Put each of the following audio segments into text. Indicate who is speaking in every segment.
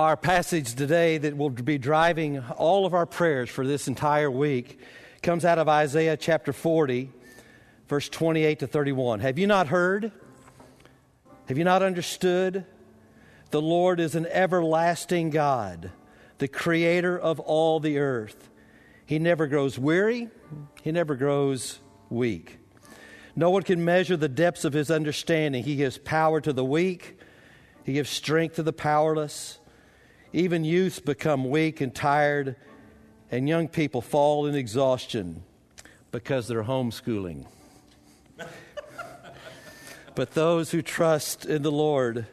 Speaker 1: Our passage today that will be driving all of our prayers for this entire week comes out of Isaiah chapter 40, verse 28 to 31. Have you not heard? Have you not understood? The Lord is an everlasting God, the creator of all the earth. He never grows weary, he never grows weak. No one can measure the depths of his understanding. He gives power to the weak, he gives strength to the powerless. Even youths become weak and tired, and young people fall in exhaustion because they're homeschooling. but those who trust in the Lord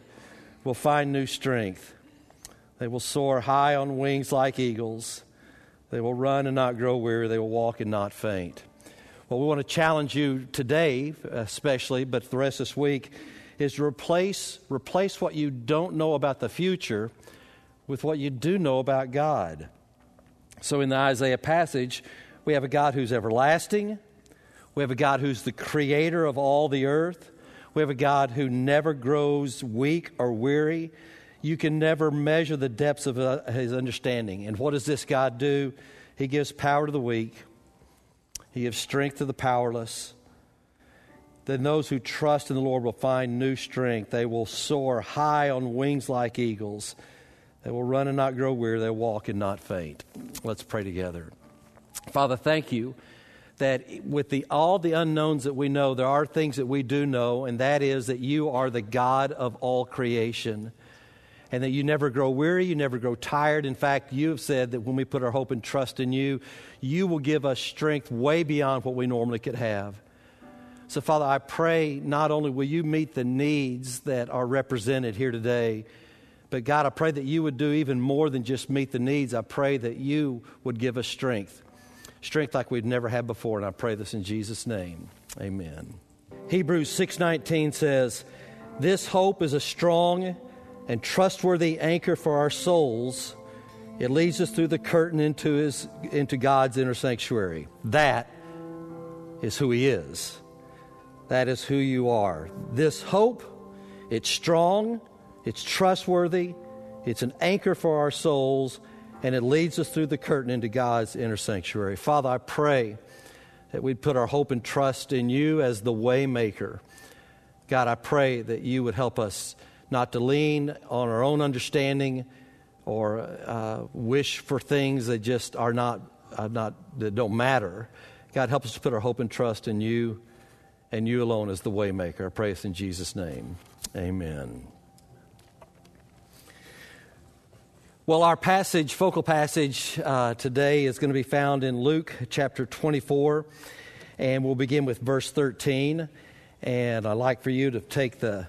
Speaker 1: will find new strength. They will soar high on wings like eagles. They will run and not grow weary. They will walk and not faint. Well, we want to challenge you today, especially, but the rest of this week, is to replace, replace what you don't know about the future with what you do know about God. So in the Isaiah passage, we have a God who's everlasting. We have a God who's the creator of all the earth. We have a God who never grows weak or weary. You can never measure the depths of uh, his understanding. And what does this God do? He gives power to the weak, he gives strength to the powerless. Then those who trust in the Lord will find new strength. They will soar high on wings like eagles. They will run and not grow weary. They will walk and not faint. Let's pray together. Father, thank you that with the, all the unknowns that we know, there are things that we do know, and that is that you are the God of all creation. And that you never grow weary, you never grow tired. In fact, you have said that when we put our hope and trust in you, you will give us strength way beyond what we normally could have. So, Father, I pray not only will you meet the needs that are represented here today, but God, I pray that you would do even more than just meet the needs. I pray that you would give us strength, strength like we've never had before. And I pray this in Jesus' name. Amen. Hebrews 6:19 says, "This hope is a strong and trustworthy anchor for our souls. It leads us through the curtain into his into God's inner sanctuary. That is who he is. That is who you are. This hope, it's strong, it's trustworthy, it's an anchor for our souls, and it leads us through the curtain into God's inner sanctuary. Father, I pray that we'd put our hope and trust in you as the waymaker. God, I pray that you would help us not to lean on our own understanding or uh, wish for things that just are not, uh, not that don't matter. God, help us to put our hope and trust in you and you alone as the waymaker. I pray this in Jesus' name. Amen. Well, our passage, focal passage uh, today is going to be found in Luke chapter 24, and we'll begin with verse 13. And I'd like for you to take the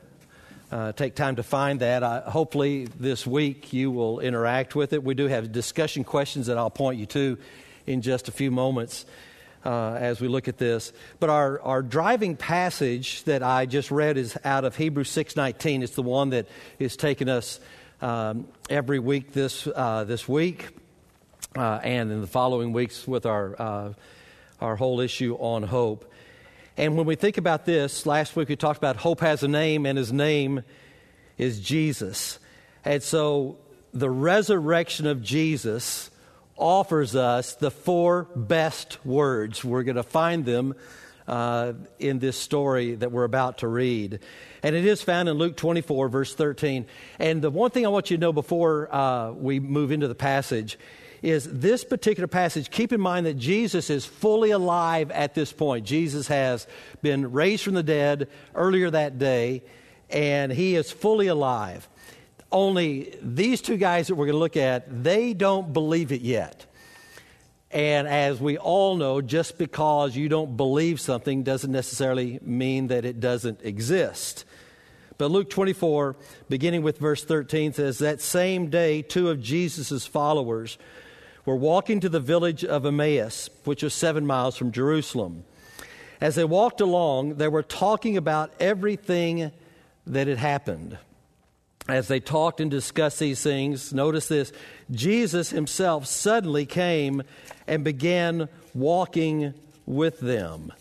Speaker 1: uh, take time to find that. I, hopefully, this week you will interact with it. We do have discussion questions that I'll point you to in just a few moments uh, as we look at this. But our, our driving passage that I just read is out of Hebrews 6.19. It's the one that is taking us um, every week this, uh, this week uh, and in the following weeks with our, uh, our whole issue on hope. And when we think about this, last week we talked about hope has a name, and his name is Jesus. And so the resurrection of Jesus offers us the four best words. We're going to find them uh, in this story that we're about to read. And it is found in Luke 24, verse 13. And the one thing I want you to know before uh, we move into the passage is this particular passage. Keep in mind that Jesus is fully alive at this point. Jesus has been raised from the dead earlier that day, and he is fully alive. Only these two guys that we're going to look at, they don't believe it yet. And as we all know, just because you don't believe something doesn't necessarily mean that it doesn't exist. But Luke 24, beginning with verse 13, says, That same day, two of Jesus' followers were walking to the village of Emmaus, which was seven miles from Jerusalem. As they walked along, they were talking about everything that had happened. As they talked and discussed these things, notice this Jesus himself suddenly came and began walking with them.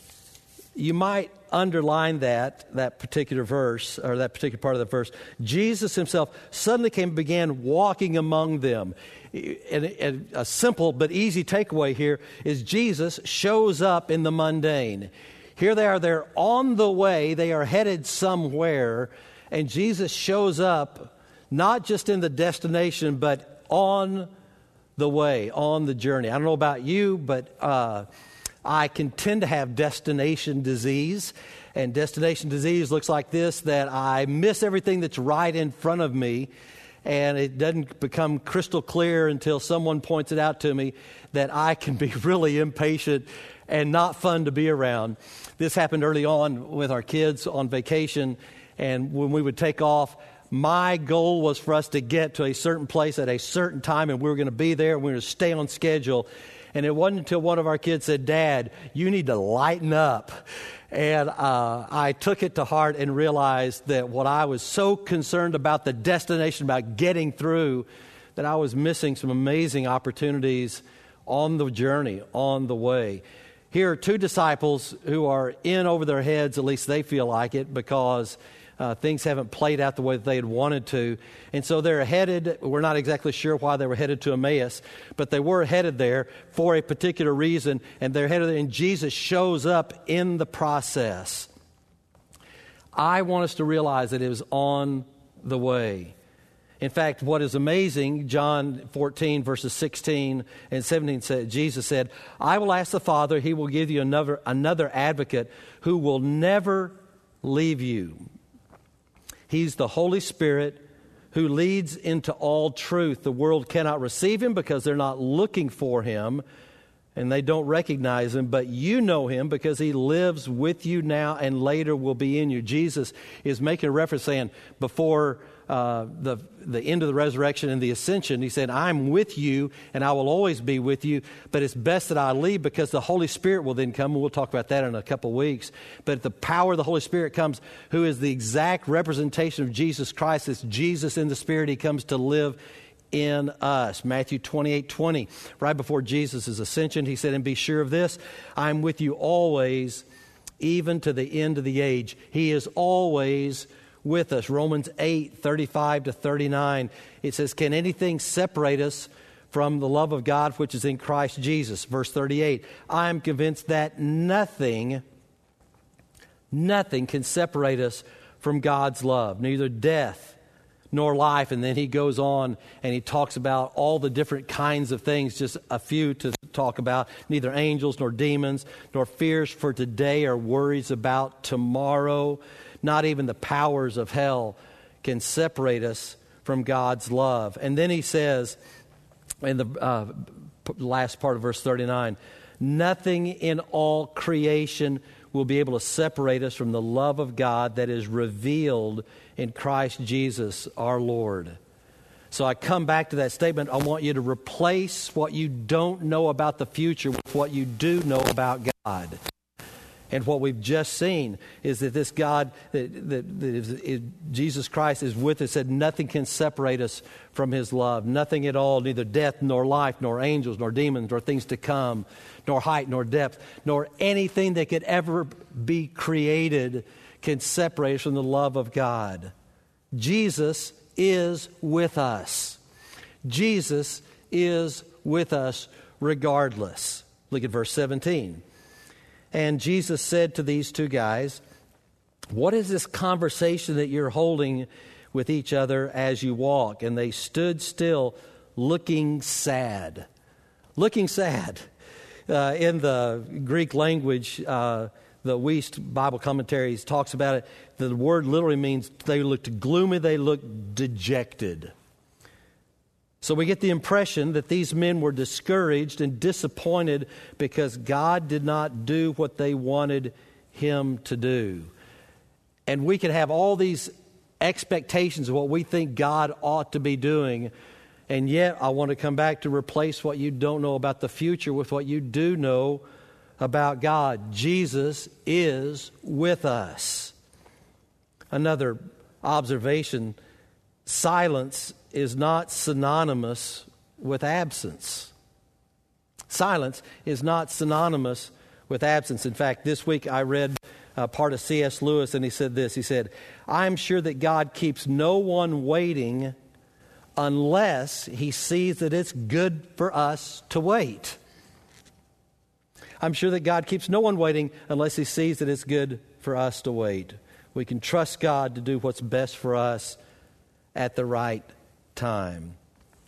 Speaker 1: you might underline that, that particular verse, or that particular part of the verse. Jesus himself suddenly came and began walking among them. And, a simple but easy takeaway here is Jesus shows up in the mundane. Here they are, they're on the way, they are headed somewhere, and Jesus shows up not just in the destination, but on the way, on the journey. I don't know about you, but uh, I can tend to have destination disease. And destination disease looks like this that I miss everything that's right in front of me, and it doesn't become crystal clear until someone points it out to me that I can be really impatient and not fun to be around. This happened early on with our kids on vacation, and when we would take off, my goal was for us to get to a certain place at a certain time, and we were going to be there, and we were going to stay on schedule. And it wasn't until one of our kids said, Dad, you need to lighten up. And uh, I took it to heart and realized that what I was so concerned about the destination, about getting through, that I was missing some amazing opportunities on the journey, on the way. Here are two disciples who are in over their heads, at least they feel like it, because uh, things haven't played out the way that they had wanted to. And so they're headed, we're not exactly sure why they were headed to Emmaus, but they were headed there for a particular reason, and they're headed there, and Jesus shows up in the process. I want us to realize that it was on the way. In fact, what is amazing, John 14, verses 16 and 17 said, Jesus said, I will ask the Father, he will give you another, another advocate who will never leave you. He's the Holy Spirit who leads into all truth. The world cannot receive him because they're not looking for him and they don't recognize him, but you know him because he lives with you now and later will be in you. Jesus is making a reference saying, before uh, the, the end of the resurrection and the ascension, he said, I'm with you and I will always be with you, but it's best that I leave because the Holy Spirit will then come, and we'll talk about that in a couple weeks. But the power of the Holy Spirit comes, who is the exact representation of Jesus Christ. It's Jesus in the Spirit. He comes to live in us. Matthew 28 20, right before Jesus' ascension, he said, And be sure of this, I'm with you always, even to the end of the age. He is always with us. Romans 8, 35 to 39. It says, Can anything separate us from the love of God which is in Christ Jesus? Verse 38. I am convinced that nothing, nothing can separate us from God's love, neither death nor life. And then he goes on and he talks about all the different kinds of things, just a few to talk about. Neither angels nor demons, nor fears for today or worries about tomorrow. Not even the powers of hell can separate us from God's love. And then he says in the uh, last part of verse 39 nothing in all creation will be able to separate us from the love of God that is revealed in Christ Jesus our Lord. So I come back to that statement. I want you to replace what you don't know about the future with what you do know about God. And what we've just seen is that this God, that, that, that is, is, Jesus Christ is with us, that nothing can separate us from his love. Nothing at all, neither death, nor life, nor angels, nor demons, nor things to come, nor height, nor depth, nor anything that could ever be created can separate us from the love of God. Jesus is with us. Jesus is with us regardless. Look at verse 17. And Jesus said to these two guys, What is this conversation that you're holding with each other as you walk? And they stood still, looking sad. Looking sad. Uh, in the Greek language, uh, the Wuest Bible commentaries talks about it. The word literally means they looked gloomy, they looked dejected. So we get the impression that these men were discouraged and disappointed because God did not do what they wanted him to do. And we can have all these expectations of what we think God ought to be doing. And yet, I want to come back to replace what you don't know about the future with what you do know about God. Jesus is with us. Another observation silence is not synonymous with absence. Silence is not synonymous with absence. In fact, this week I read uh, part of C.S. Lewis, and he said this He said, I'm sure that God keeps no one waiting unless he sees that it's good for us to wait. I'm sure that God keeps no one waiting unless he sees that it's good for us to wait. We can trust God to do what's best for us at the right time.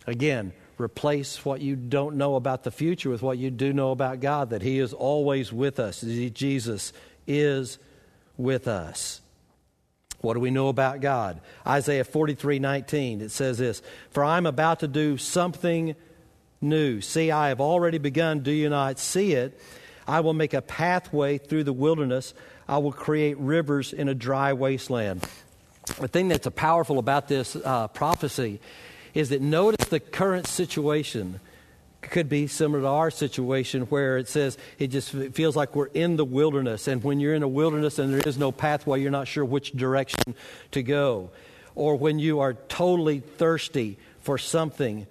Speaker 1: Again, replace what you don't know about the future with what you do know about God, that He is always with us. Jesus is with us. What do we know about God? Isaiah 43 19, it says this For I'm about to do something new. See, I have already begun. Do you not see it? I will make a pathway through the wilderness. I will create rivers in a dry wasteland. The thing that's powerful about this uh, prophecy is that notice the current situation could be similar to our situation where it says it just it feels like we're in the wilderness. And when you're in a wilderness and there is no pathway you're not sure which direction to go. Or when you are totally thirsty for something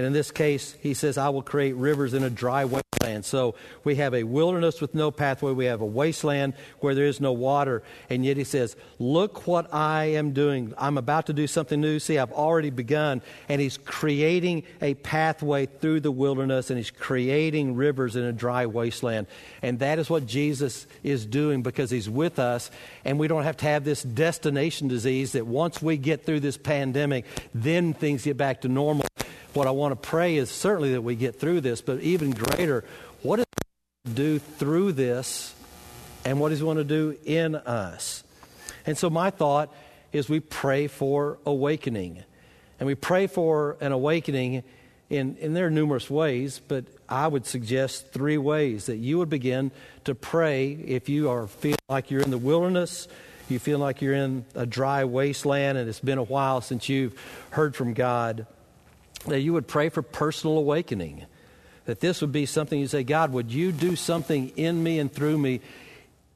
Speaker 1: and in this case he says i will create rivers in a dry wasteland so we have a wilderness with no pathway. We have a wasteland where there is no water. And yet he says look what i am doing. I'm about to do something new. See i've already begun. And he's creating a pathway through the wilderness and he's creating rivers in a dry wasteland. And that is what jesus is doing because he's with us. And we don't have to have this destination disease that once we get through this pandemic then things get back to normal what I want to pray is certainly that we get through this, but even greater, what does He do through this and what does He want to do in us? And so my thought is we pray for awakening. And we pray for an awakening in, in there are numerous ways, but I would suggest three ways that you would begin to pray if you are feel like you're in the wilderness, you feel like you're in a dry wasteland, and it's been a while since you've heard from God that you would pray for personal awakening. That this would be something you say, God, would you do something in me and through me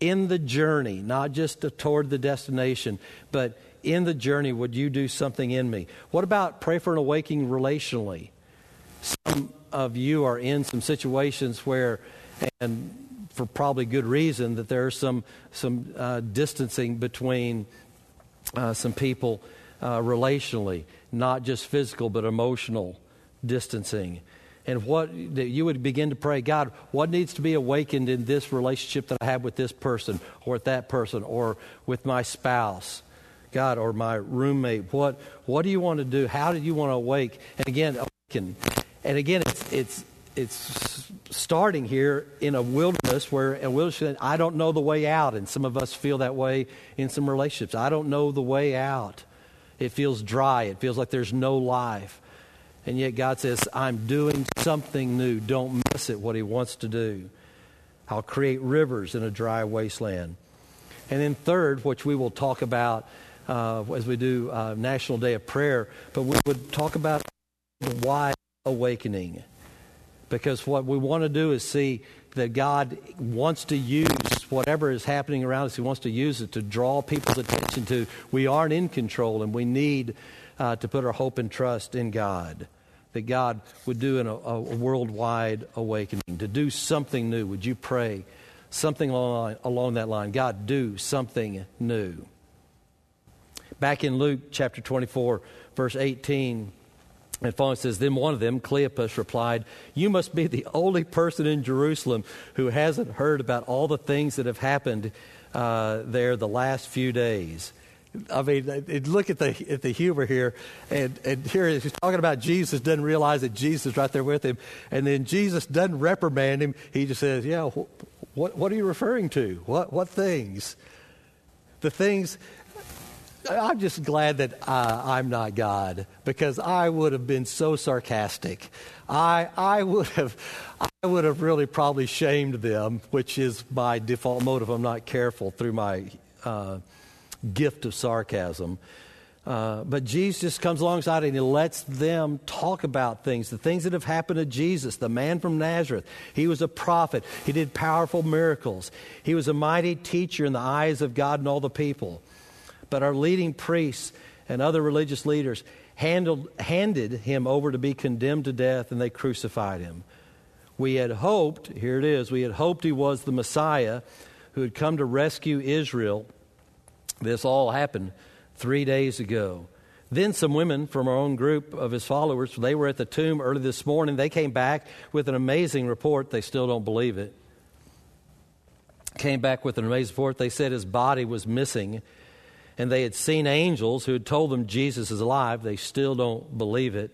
Speaker 1: in the journey, not just toward the destination, but in the journey, would you do something in me? What about pray for an awakening relationally? Some of you are in some situations where, and for probably good reason, that there's some, some uh, distancing between uh, some people uh, relationally not just physical, but emotional distancing. And what that you would begin to pray, God, what needs to be awakened in this relationship that I have with this person or with that person or with my spouse? God, or my roommate, what what do you want to do? How do you want to awake? And again, awaken. And again, it's it's it's starting here in a wilderness where a wilderness I don't know the way out, and some of us feel that way in some relationships. I don't know the way out. It feels dry. It feels like there's no life. And yet God says, I'm doing something new. Don't miss it, what He wants to do. I'll create rivers in a dry wasteland. And then, third, which we will talk about uh, as we do uh, National Day of Prayer, but we would talk about the wide awakening. Because what we want to do is see that God wants to use whatever is happening around us, He wants to use it to draw people's attention to we aren't in control and we need uh, to put our hope and trust in God. That God would do an, a, a worldwide awakening, to do something new. Would you pray something along, along that line? God, do something new. Back in Luke chapter 24, verse 18, and following says, Then one of them, Cleopas, replied, You must be the only person in Jerusalem who hasn't heard about all the things that have happened uh, there the last few days. I mean, look at the at the humor here, and and here he's talking about Jesus doesn't realize that Jesus is right there with him, and then Jesus doesn't reprimand him. He just says, "Yeah, wh- what what are you referring to? What what things? The things I'm just glad that uh, I'm not God because I would have been so sarcastic. I, I, would have, I would have really probably shamed them, which is my default motive. I'm not careful through my uh, gift of sarcasm. Uh, but Jesus comes alongside and he lets them talk about things, the things that have happened to Jesus, the man from Nazareth. He was a prophet, he did powerful miracles, he was a mighty teacher in the eyes of God and all the people but our leading priests and other religious leaders handled, handed him over to be condemned to death and they crucified him. We had hoped, here it is, we had hoped he was the Messiah who had come to rescue Israel. This all happened three days ago. Then some women from our own group of his followers, they were at the tomb early this morning. They came back with an amazing report. They still don't believe it. Came back with an amazing report. They said his body was missing, and they had seen angels who had told them Jesus is alive. They still don't believe it.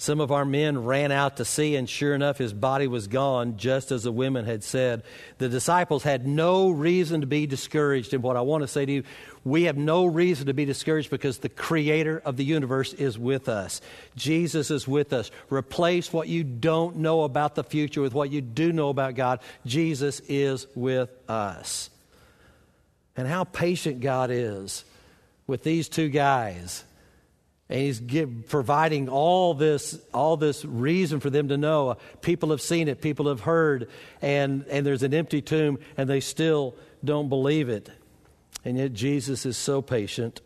Speaker 1: Some of our men ran out to see, and sure enough, his body was gone, just as the women had said. The disciples had no reason to be discouraged. And what I want to say to you, we have no reason to be discouraged because the creator of the universe is with us. Jesus is with us. Replace what you don't know about the future with what you do know about God. Jesus is with us. And how patient God is with these two guys. And he's give, providing all this all this reason for them to know. People have seen it people have heard and and there's an empty tomb and they still don't believe it. And yet jesus is so patient.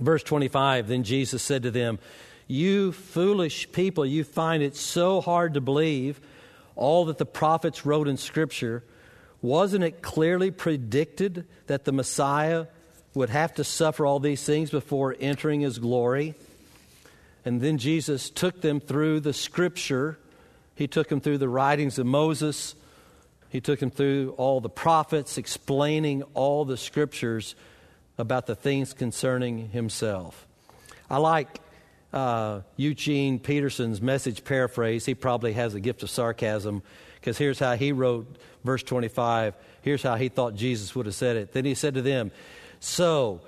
Speaker 1: Verse 25 then jesus said to them you foolish people you find it so hard to believe all that the prophets wrote in scripture wasn't it clearly predicted that the messiah would have to suffer all these things before entering his glory. And then Jesus took them through the scripture. He took them through the writings of Moses. He took them through all the prophets, explaining all the scriptures about the things concerning himself. I like uh, Eugene Peterson's message paraphrase. He probably has a gift of sarcasm because here's how he wrote verse 25. Here's how he thought Jesus would have said it. Then he said to them, so,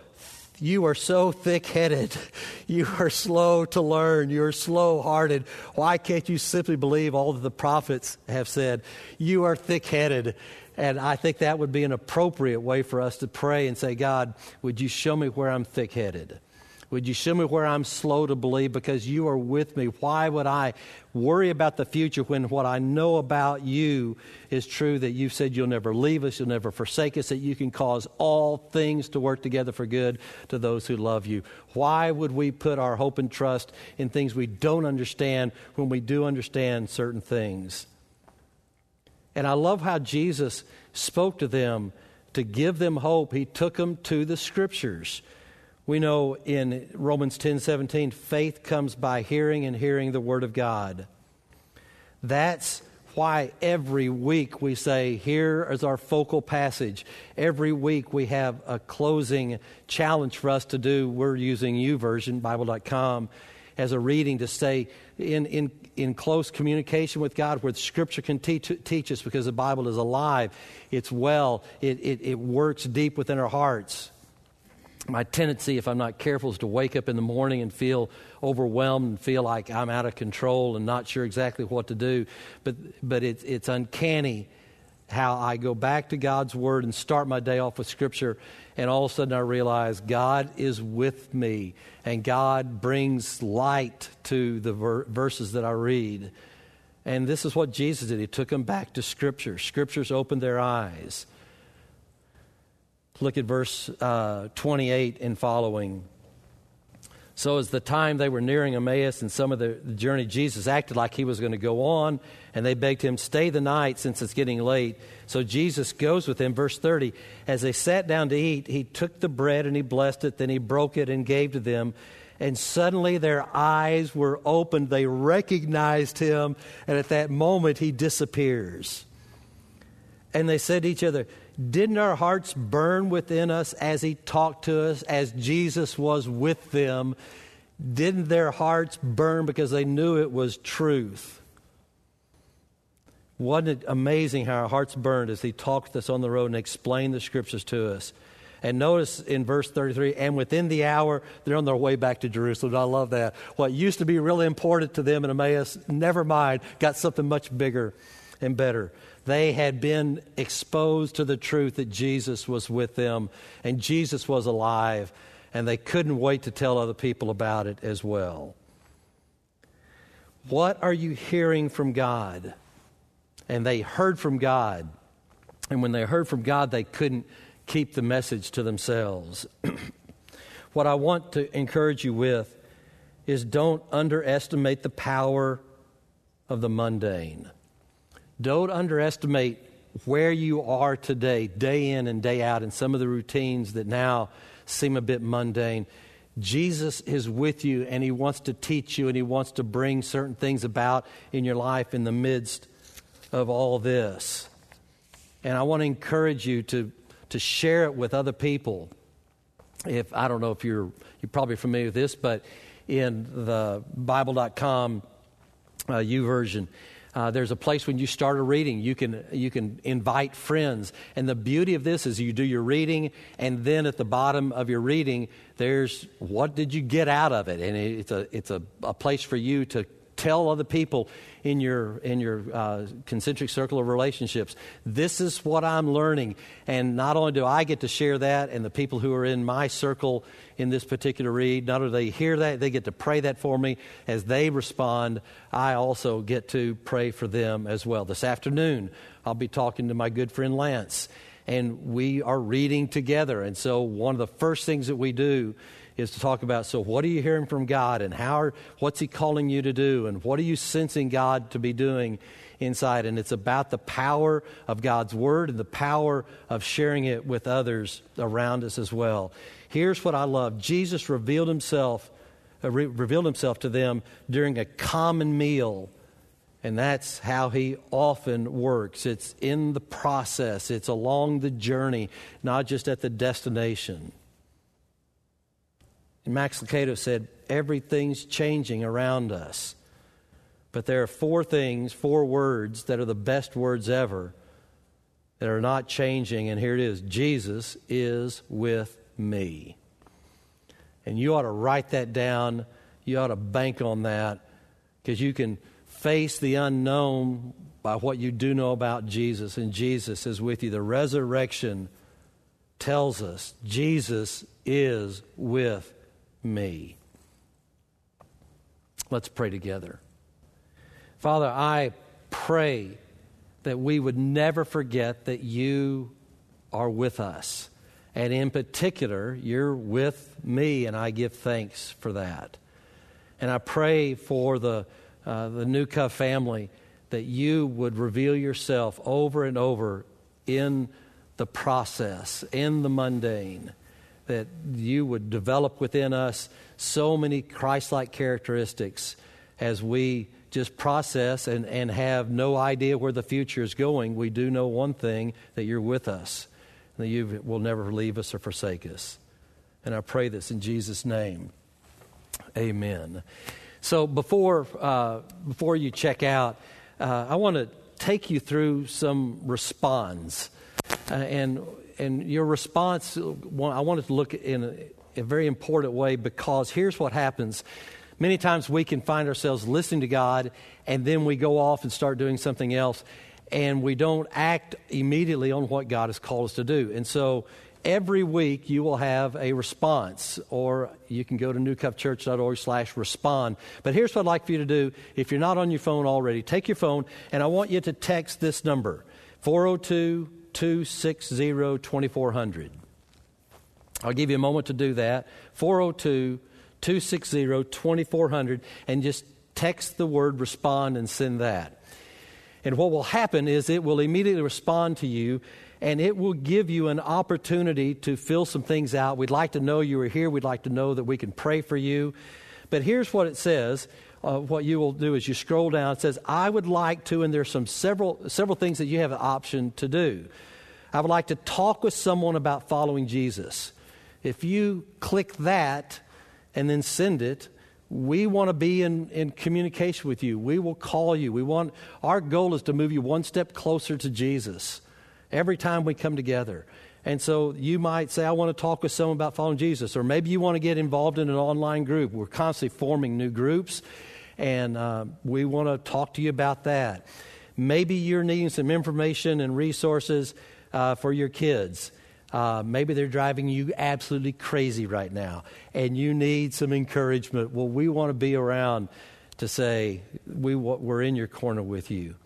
Speaker 1: you are so thick headed. You are slow to learn. You're slow hearted. Why can't you simply believe all that the prophets have said? You are thick headed. And I think that would be an appropriate way for us to pray and say, God, would you show me where I'm thick headed? Would you show me where I'm slow to believe because you are with me? Why would I worry about the future when what I know about you is true that you've said you'll never leave us, you'll never forsake us, that you can cause all things to work together for good to those who love you? Why would we put our hope and trust in things we don't understand when we do understand certain things? And I love how Jesus spoke to them to give them hope. He took them to the scriptures. We know in Romans 10 17, faith comes by hearing and hearing the Word of God. That's why every week we say, Here is our focal passage. Every week we have a closing challenge for us to do. We're using YouVersion, Bible.com, as a reading to stay in, in, in close communication with God where Scripture can teach, teach us because the Bible is alive, it's well, it, it, it works deep within our hearts my tendency, if I'm not careful, is to wake up in the morning and feel overwhelmed and feel like I'm out of control and not sure exactly what to do. But, but it's, it's uncanny how I go back to God's Word and start my day off with Scripture, and all of a sudden I realize God is with me, and God brings light to the ver- verses that I read. And this is what Jesus did. He took them back to Scripture. Scriptures opened their eyes. Look at verse uh, 28 and following. So, as the time they were nearing Emmaus and some of the, journey, Jesus acted like he was going to go on, and they begged him, Stay the night since it's getting late. So, Jesus goes with them. Verse 30 As they sat down to eat, he took the bread and he blessed it, then he broke it and gave to them. And suddenly their eyes were opened. They recognized him, and at that moment he disappears. And they said to each other, didn't our hearts burn within us as He talked to us, as Jesus was with them? Didn't their hearts burn because they knew it was truth? Wasn't it amazing how our hearts burned as He talked to us on the road and explained the scriptures to us? And notice in verse 33, and within the hour, they're on their way back to Jerusalem. I love that. What used to be really important to them in Emmaus, never mind, got something much bigger and better. They had been exposed to the truth that Jesus was with them and Jesus was alive, and they couldn't wait to tell other people about it as well. What are you hearing from God? And they heard from God. And when they heard from God, they couldn't keep the message to themselves. what I want to encourage you with is don't underestimate the power of the mundane. Don't underestimate where you are today, day in and day out, in some of the routines that now seem a bit mundane. Jesus is with you and he wants to teach you and he wants to bring certain things about in your life in the midst of all this. And I want to encourage you to, to share it with other people. If I don't know if you're you're probably familiar with this, but in the Bible.com uh, YouVersion, uh, there's a place when you start a reading, you can, you can invite friends. And the beauty of this is you do your reading, and then at the bottom of your reading, there's what did you get out of it? And it's a, it's a, a place for you to tell other people in your in your uh, concentric circle of relationships this is what i'm learning. And not only do i get to share that and the people who are in my circle in this particular read not only do they hear that they get to pray that for me. As they respond i also get to pray for them as well. This afternoon i'll be talking to my good friend lance and we are reading together. And so one of the first things that we do is to talk about so what are you hearing from God and how are, what's he calling you to do and what are you sensing God to be doing inside and it's about the power of God's word and the power of sharing it with others around us as well. Here's what I love. Jesus revealed himself uh, re- revealed himself to them during a common meal. And that's how he often works. It's in the process, it's along the journey, not just at the destination. And Max Lucado said, Everything's changing around us. But there are four things, four words that are the best words ever that are not changing. And here it is Jesus is with me. And you ought to write that down. You ought to bank on that because you can face the unknown by what you do know about Jesus, and Jesus is with you. The resurrection tells us Jesus is with me. Let's pray together. Father, I pray that we would never forget that you are with us. And in particular, you're with me, and I give thanks for that. And I pray for the, uh, the Nuka family that you would reveal yourself over and over in the process, in the mundane that you would develop within us so many Christ like characteristics as we just process and, and have no idea where the future is going. We do know one thing that you're with us, that you will never leave us or forsake us. And I pray this in Jesus' name. Amen. So before, uh, before you check out, uh, I want to take you through some response. Uh, and and your response, I wanted to look in a, very important way because here's what happens. Many times we can find ourselves listening to God and then we go off and start doing something else and we don't act immediately on what God has called us to do. And so every week you will have a response or you can go to newcovechurch.org slash respond but here's what i'd like for you to do if you're not on your phone already take your phone and i want you to text this number 402 260 2400. I'll give you a moment to do that. 402 260 2400, and just text the word respond and send that. And what will happen is it will immediately respond to you and it will give you an opportunity to fill some things out. We'd like to know you are here. We'd like to know that we can pray for you. But here's what it says uh, what you will do is you scroll down. It says, I would like to, and there's some several, several things that you have an option to do. I would like to talk with someone about following Jesus. If you click that and then send it, we want to be in, in communication with you. We will call you. We want our goal is to move you one step closer to Jesus every time we come together. And so you might say, I want to talk with someone about following Jesus. Or maybe you want to get involved in an online group. We're constantly forming new groups and uh, we want to talk to you about that. Maybe you're needing some information and resources uh, for your kids. Uh, maybe they're driving you absolutely crazy right now, and you need some encouragement. Well, we want to be around to say we, we're in your corner with you.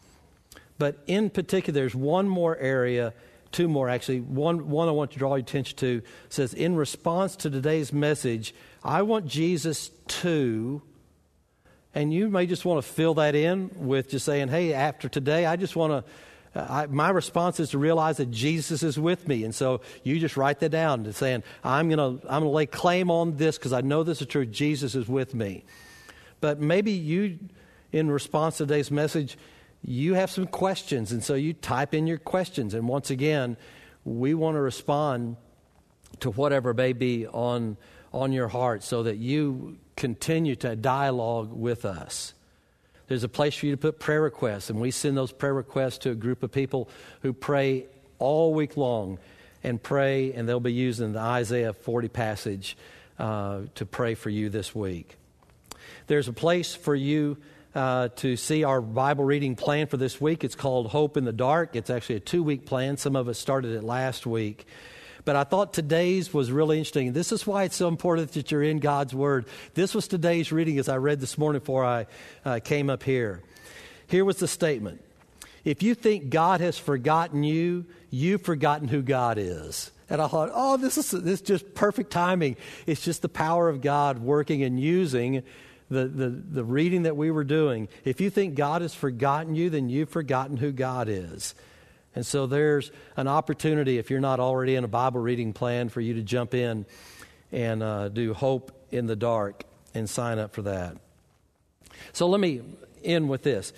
Speaker 1: But in particular, there's one more area, two more actually. One, one I want to draw your attention to says, in response to today's message, I want Jesus to And you may just want to fill that in with just saying, hey, after today, I just want to. I, my response is to realize that Jesus is with me, and so you just write that down and saying, "I'm going to I'm going to lay claim on this because I know this is true. Jesus is with me." But maybe you, in response to today's message, you have some questions, and so you type in your questions. And once again, we want to respond to whatever may be on on your heart, so that you continue to dialogue with us. There's a place for you to put prayer requests, and we send those prayer requests to a group of people who pray all week long and pray, and they'll be using the Isaiah 40 passage uh, to pray for you this week. There's a place for you uh, to see our Bible reading plan for this week. It's called Hope in the Dark. It's actually a two week plan. Some of us started it last week. But I thought today's was really interesting. This is why it's so important that you're in God's Word. This was today's reading as I read this morning before I uh, came up here. Here was the statement If you think God has forgotten you, you've forgotten who God is. And I thought, oh, this is, this is just perfect timing. It's just the power of God working and using the, the, the reading that we were doing. If you think God has forgotten you, then you've forgotten who God is. And so there's an opportunity, if you're not already in a Bible reading plan, for you to jump in and uh, do Hope in the Dark and sign up for that. So let me end with this.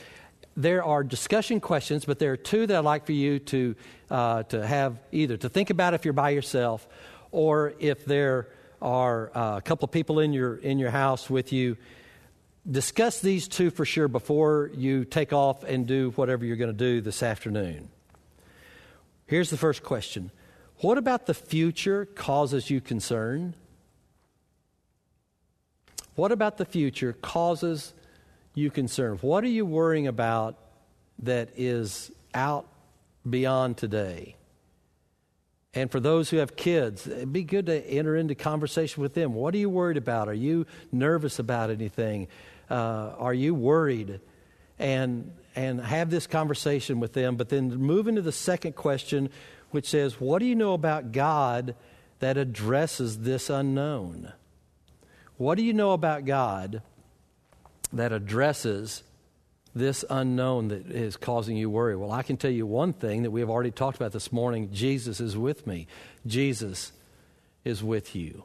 Speaker 1: There are discussion questions, but there are two that I'd like for you to, uh, to have either to think about if you're by yourself or if there are uh, a couple of people in your, in your house with you. Discuss these two for sure before you take off and do whatever you're going to do this afternoon. Here's the first question What about the future causes you concern? What about the future causes you concern? What are you worrying about that is out beyond today? And for those who have kids, it'd be good to enter into conversation with them. What are you worried about? Are you nervous about anything? Uh, are you worried? And and have this conversation with them, but then move into the second question, which says, What do you know about God that addresses this unknown? What do you know about God that addresses this unknown that is causing you worry? Well, I can tell you one thing that we have already talked about this morning Jesus is with me. Jesus is with you.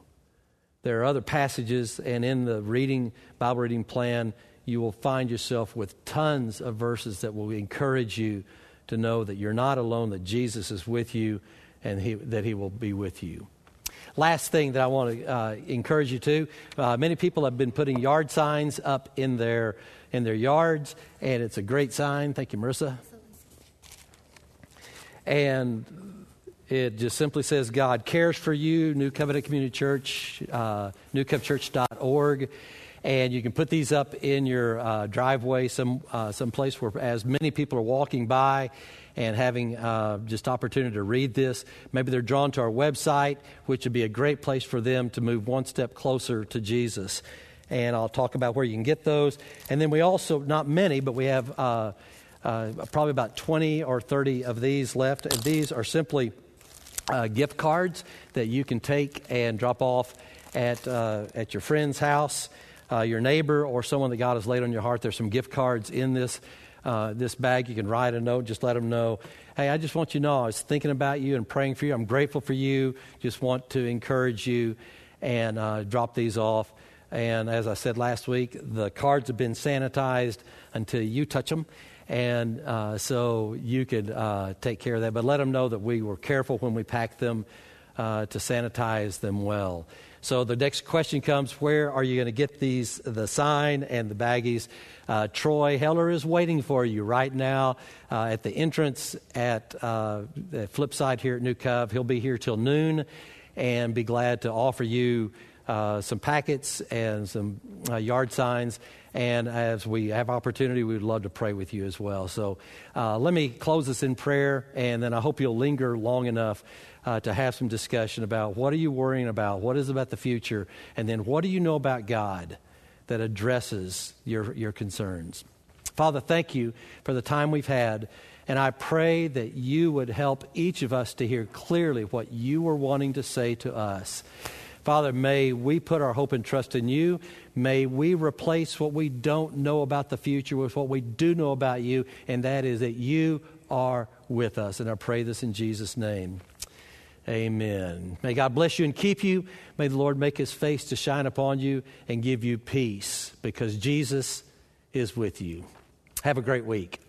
Speaker 1: There are other passages, and in the reading, Bible reading plan, you will find yourself with tons of verses that will encourage you to know that you're not alone, that Jesus is with you, and he, that He will be with you. Last thing that I want to uh, encourage you to uh, many people have been putting yard signs up in their, in their yards, and it's a great sign. Thank you, Marissa. And it just simply says, God cares for you, New Covenant Community Church, uh, newcovchurch.org and you can put these up in your uh, driveway, some uh, some place where as many people are walking by and having uh, just opportunity to read this. Maybe they're drawn to our website, which would be a great place for them to move one step closer to Jesus. And I'll talk about where you can get those. And then we also, not many, but we have uh, uh, probably about 20 or 30 of these left. And these are simply uh, gift cards that you can take and drop off at, at your friend's house uh, your neighbor or someone that God has laid on your heart. There's some gift cards in this, uh, this bag. You can write a note, just let them know. Hey, I just want you to know I was thinking about you and praying for you. I'm grateful for you. Just want to encourage you and uh, drop these off. And as I said last week, the cards have been sanitized until you touch them. And uh, so you could uh, take care of that. But let them know that we were careful when we packed them uh, to sanitize them well. So the next question comes where are you going to get these, the sign and the baggies? Uh, Troy Heller is waiting for you right now uh, at the entrance at uh, the flip side here at New Cove. He'll be here till noon and be glad to offer you uh, some packets and some uh, yard signs. And as we have opportunity, we would love to pray with you as well. So uh, let me close this in prayer, and then I hope you'll linger long enough uh, to have some discussion about what are you worrying about, what is about the future, and then what do you know about God that addresses your, your concerns. Father, thank you for the time we've had, and I pray that you would help each of us to hear clearly what you were wanting to say to us. Father, may we put our hope and trust in you. May we replace what we don't know about the future with what we do know about you, and that is that you are with us. And I pray this in Jesus' name. Amen. May God bless you and keep you. May the Lord make his face to shine upon you and give you peace because Jesus is with you. Have a great week.